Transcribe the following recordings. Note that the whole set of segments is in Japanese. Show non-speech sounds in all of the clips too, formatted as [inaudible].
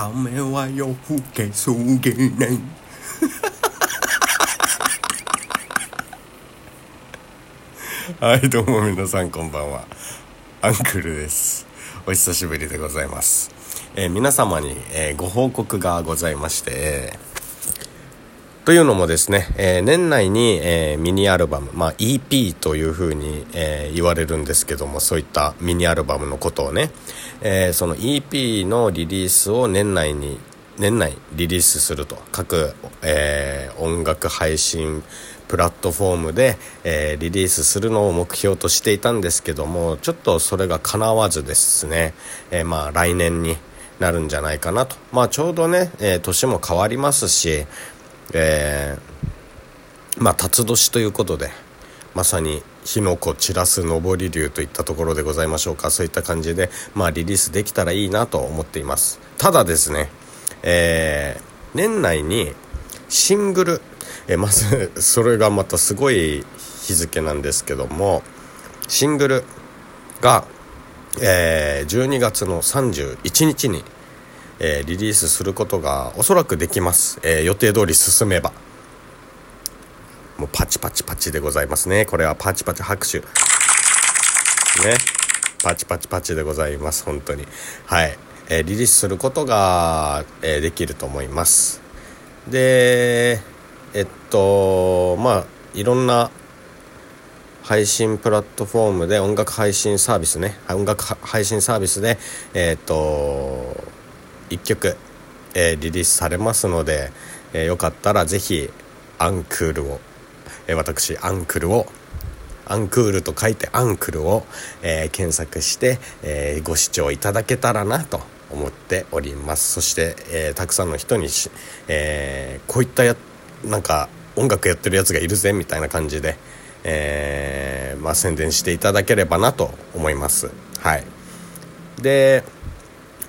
雨は夜更けすげない [laughs] はいどうも皆さんこんばんは。アンクルです。お久しぶりでございます、えー皆様に、えーご報告がございましてというのもですね、えー年内に、えーミニアルバム、まあ、EP というふうに、えー言われるんですけどもそういったミニアルバムのことをね、えその EP のリリースを年内に年内リリースすると各、え音楽配信プラットフォームで、えリリースするのを目標としていたんですけどもちょっとそれが叶わずですね、えまあ来年になるんじゃないかなと。まあちょうどね、え年も変わりますしえーまあ辰年ということでまさに火の粉散らす上り竜といったところでございましょうか。そういった感じでまあリリースできたらいいなと思っています。ただですねえー年内にシングル、えーまずそれがまたすごい日付なんですけどもシングルが、えー12月の31日にえーリリースすることがおそらくできます、えー予定通り進めば。もうパチパチパチでございますね。これはパチパチ拍手。ね。パチパチパチでございます本当に。はい、えーリリースすることが、えできると思います。でえっとまあいろんな配信プラットフォームで音楽配信サービスね。音楽配信サービスでえっと1曲、えーリリースされますので、えーよかったらぜひアンクールを、えー私アンクルをアンクールと書いてアンクルを、え検索して、えご視聴いただけたらなと思っております。そして、えたくさんの人にし、えーこういったやなんか音楽やってるやつがいるぜみたいな感じで、えまあ、宣伝していただければなと思います。はい。で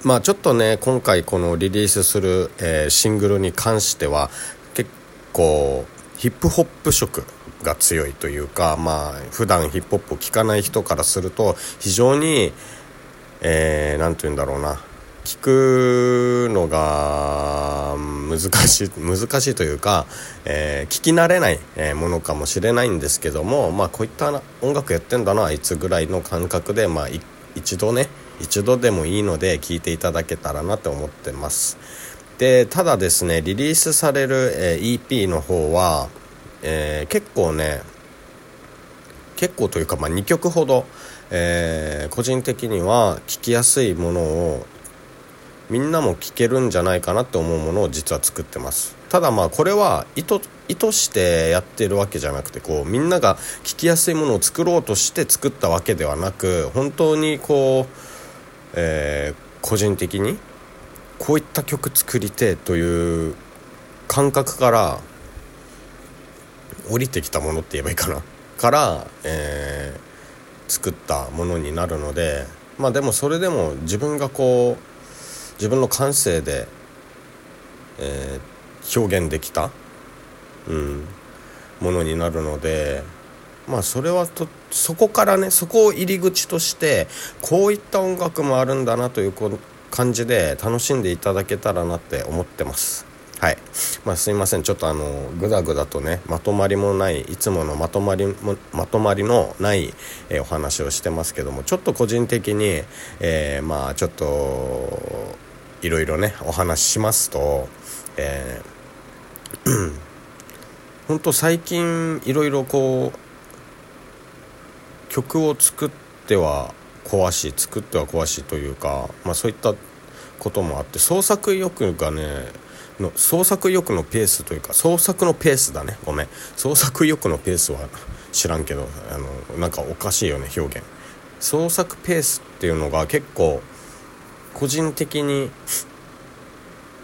まあちょっとね今回このリリースする、えーシングルに関しては結構ヒップホップ色が強いというかまあ普段ヒップホップを聴かない人からすると非常にえー、て言うんだろうな。聞くのが難しい難しいというか、えー聞き慣れないものかもしれないんですけどもまあこういった音楽やってんだなあいつぐらいの感覚でまあい一度ね一度でもいいので聞いていただけたらなと思ってます。でただですねリリースされる、えー EP の方は、えー結構ね結構というか、まあ、2曲ほど、えー個人的には聴きやすいものをみんなも聴けるんじゃないかなって思うものを実は作ってます。ただまあこれは意図意図してやってるわけじゃなくてこうみんなが聴きやすいものを作ろうとして作ったわけではなく本当にこう、えー個人的にこういった曲作りてという感覚から降りてきたものって言えばいいかな。から、えー作ったものになるのでまあでもそれでも自分がこう自分の感性で、えー表現できた、うん、ものになるのでまあそれはとそこからねそこを入り口としてこういった音楽もあるんだなというこ感じで楽しんでいただけたらなって思ってます。はい。まあすいません。ちょっとあのグダグダとねまとまりもないいつものまとまりもまとまりのない、えーお話をしてますけどもちょっと個人的に、えーまあちょっといろいろねお話ししますとえー本当最近いろいろこう曲を作っては壊し作っては壊しというか、まあ、そういったこともあって創作意欲がねの創作意欲のペースというか創作のペースだね。ごめん。創作意欲のペースは知らんけどあのなんかおかしいよね表現。創作ペースっていうのが結構個人的に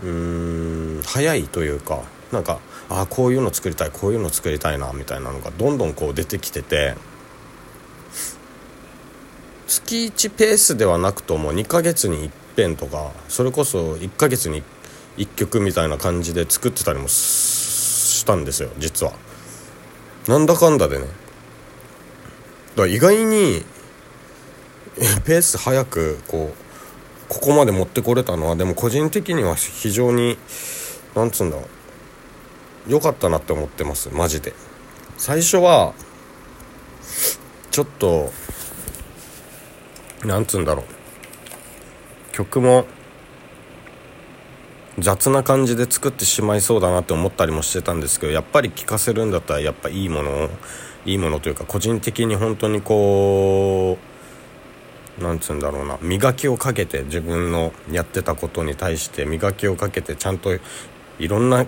うーん早いというかなんかああこういうの作りたいこういうの作りたいなみたいなのがどんどんこう出てきてて月1ペースではなくとも2ヶ月に一遍とかそれこそ1ヶ月に1曲みたいな感じで作ってたりもしたんですよ実は。なんだかんだでね。だから意外にペース早くこうここまで持ってこれたのはでも個人的には非常になんつうんだろう良かったなって思ってますマジで。最初はちょっとなんつうんだろう。曲も雑な感じで作ってしまいそうだなって思ったりもしてたんですけどやっぱり聴かせるんだったらやっぱいいものをいいものというか個人的に本当にこうなんつうんだろうな磨きをかけて自分のやってたことに対して磨きをかけてちゃんといろんな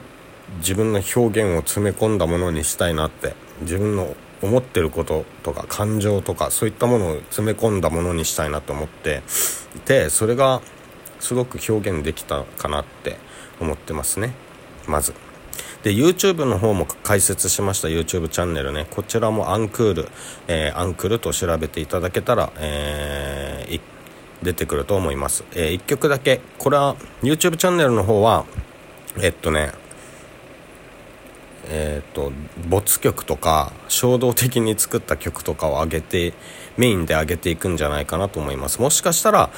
自分の表現を詰め込んだものにしたいなって自分の思ってることとか感情とかそういったものを詰め込んだものにしたいなと思っていてそれがすごく表現できたかなって思ってますねまず。で YouTube の方も開設しました YouTube チャンネルね。こちらもアンクール、えー、アンクルと調べていただけたら、えー、出てくると思います、えー、1曲だけ。これは YouTube チャンネルの方はえっとねえーと、没曲とか衝動的に作った曲とかを上げてメインで上げていくんじゃないかなと思います。もしかしたら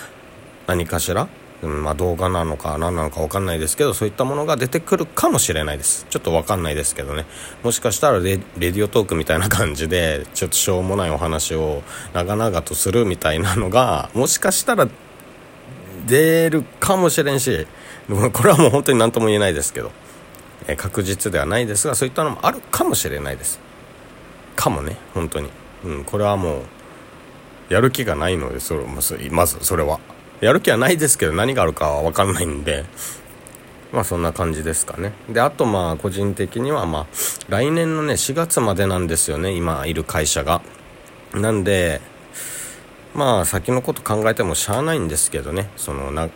何かしらうんまあ、動画なのか何なのか分かんないですけどそういったものが出てくるかもしれないです。ちょっと分かんないですけどね。もしかしたらレディオトークみたいな感じでちょっとしょうもないお話を長々とするみたいなのがもしかしたら出るかもしれんしこれはもう本当に何とも言えないですけど、え確実ではないですがそういったのもあるかもしれないです。かもね本当に、うん、これはもうやる気がないのでそれまずそれは。やる気はないですけど何があるかは分かんないんで。まあそんな感じですかね。であとまあ個人的にはまあ来年のね4月までなんですよね。今いる会社が。なんでまあ先のこと考えてもしゃあないんですけどね。そのな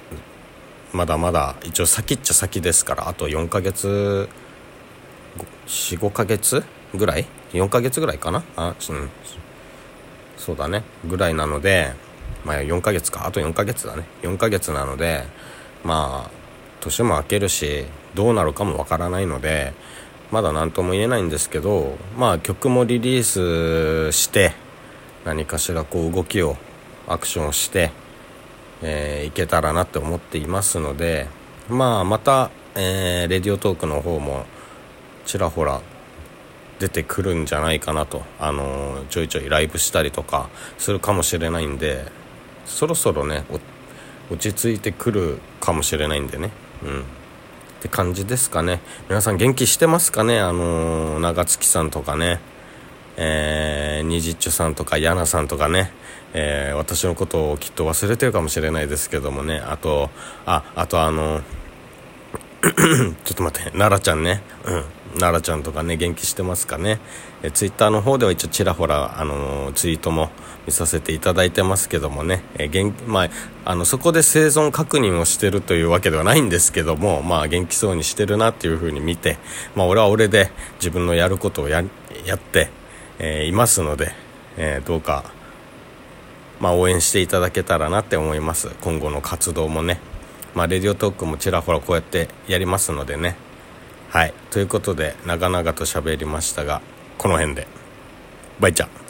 まだまだ一応先っちゃ先ですからあと4ヶ月45ヶ月ぐらい？4ヶ月ぐらいかな？あうん。そうだね。ぐらいなのでまあ4ヶ月か。あと4ヶ月だね。4ヶ月なのでまあ年も明けるしどうなるかもわからないのでまだ何とも言えないんですけどまあ曲もリリースして何かしらこう動きをアクションして、えー、いけたらなって思っていますのでまあまた、えー、レディオトークの方もちらほら出てくるんじゃないかなと、あのー、ちょいちょいライブしたりとかするかもしれないんでそろそろね落ち着いてくるかもしれないんでね。うん。って感じですかね。皆さん元気してますかね？あのー、長月さんとかね。えー、にじっちょさんとかやなさんとかね、えー、私のことをきっと忘れてるかもしれないですけどもね。あとああとあの [clears throat] ちょっと待って奈良ちゃんね。うん。奈々ちゃんとかね元気してますかね。えツイッターの方では一応ちらほらあのツイートも見させていただいてますけどもね、え元まあ、あのそこで生存確認をしてるというわけではないんですけども、まあ、元気そうにしてるなっていう風に見て、まあ、俺は俺で自分のやることをややって、えー、いますので、えー、どうか、まあ、応援していただけたらなって思います。今後の活動もね、まあ、レディオトークもちらほらこうやってやりますのでね。はい。ということで長々と喋りましたがこの辺で。バイチャ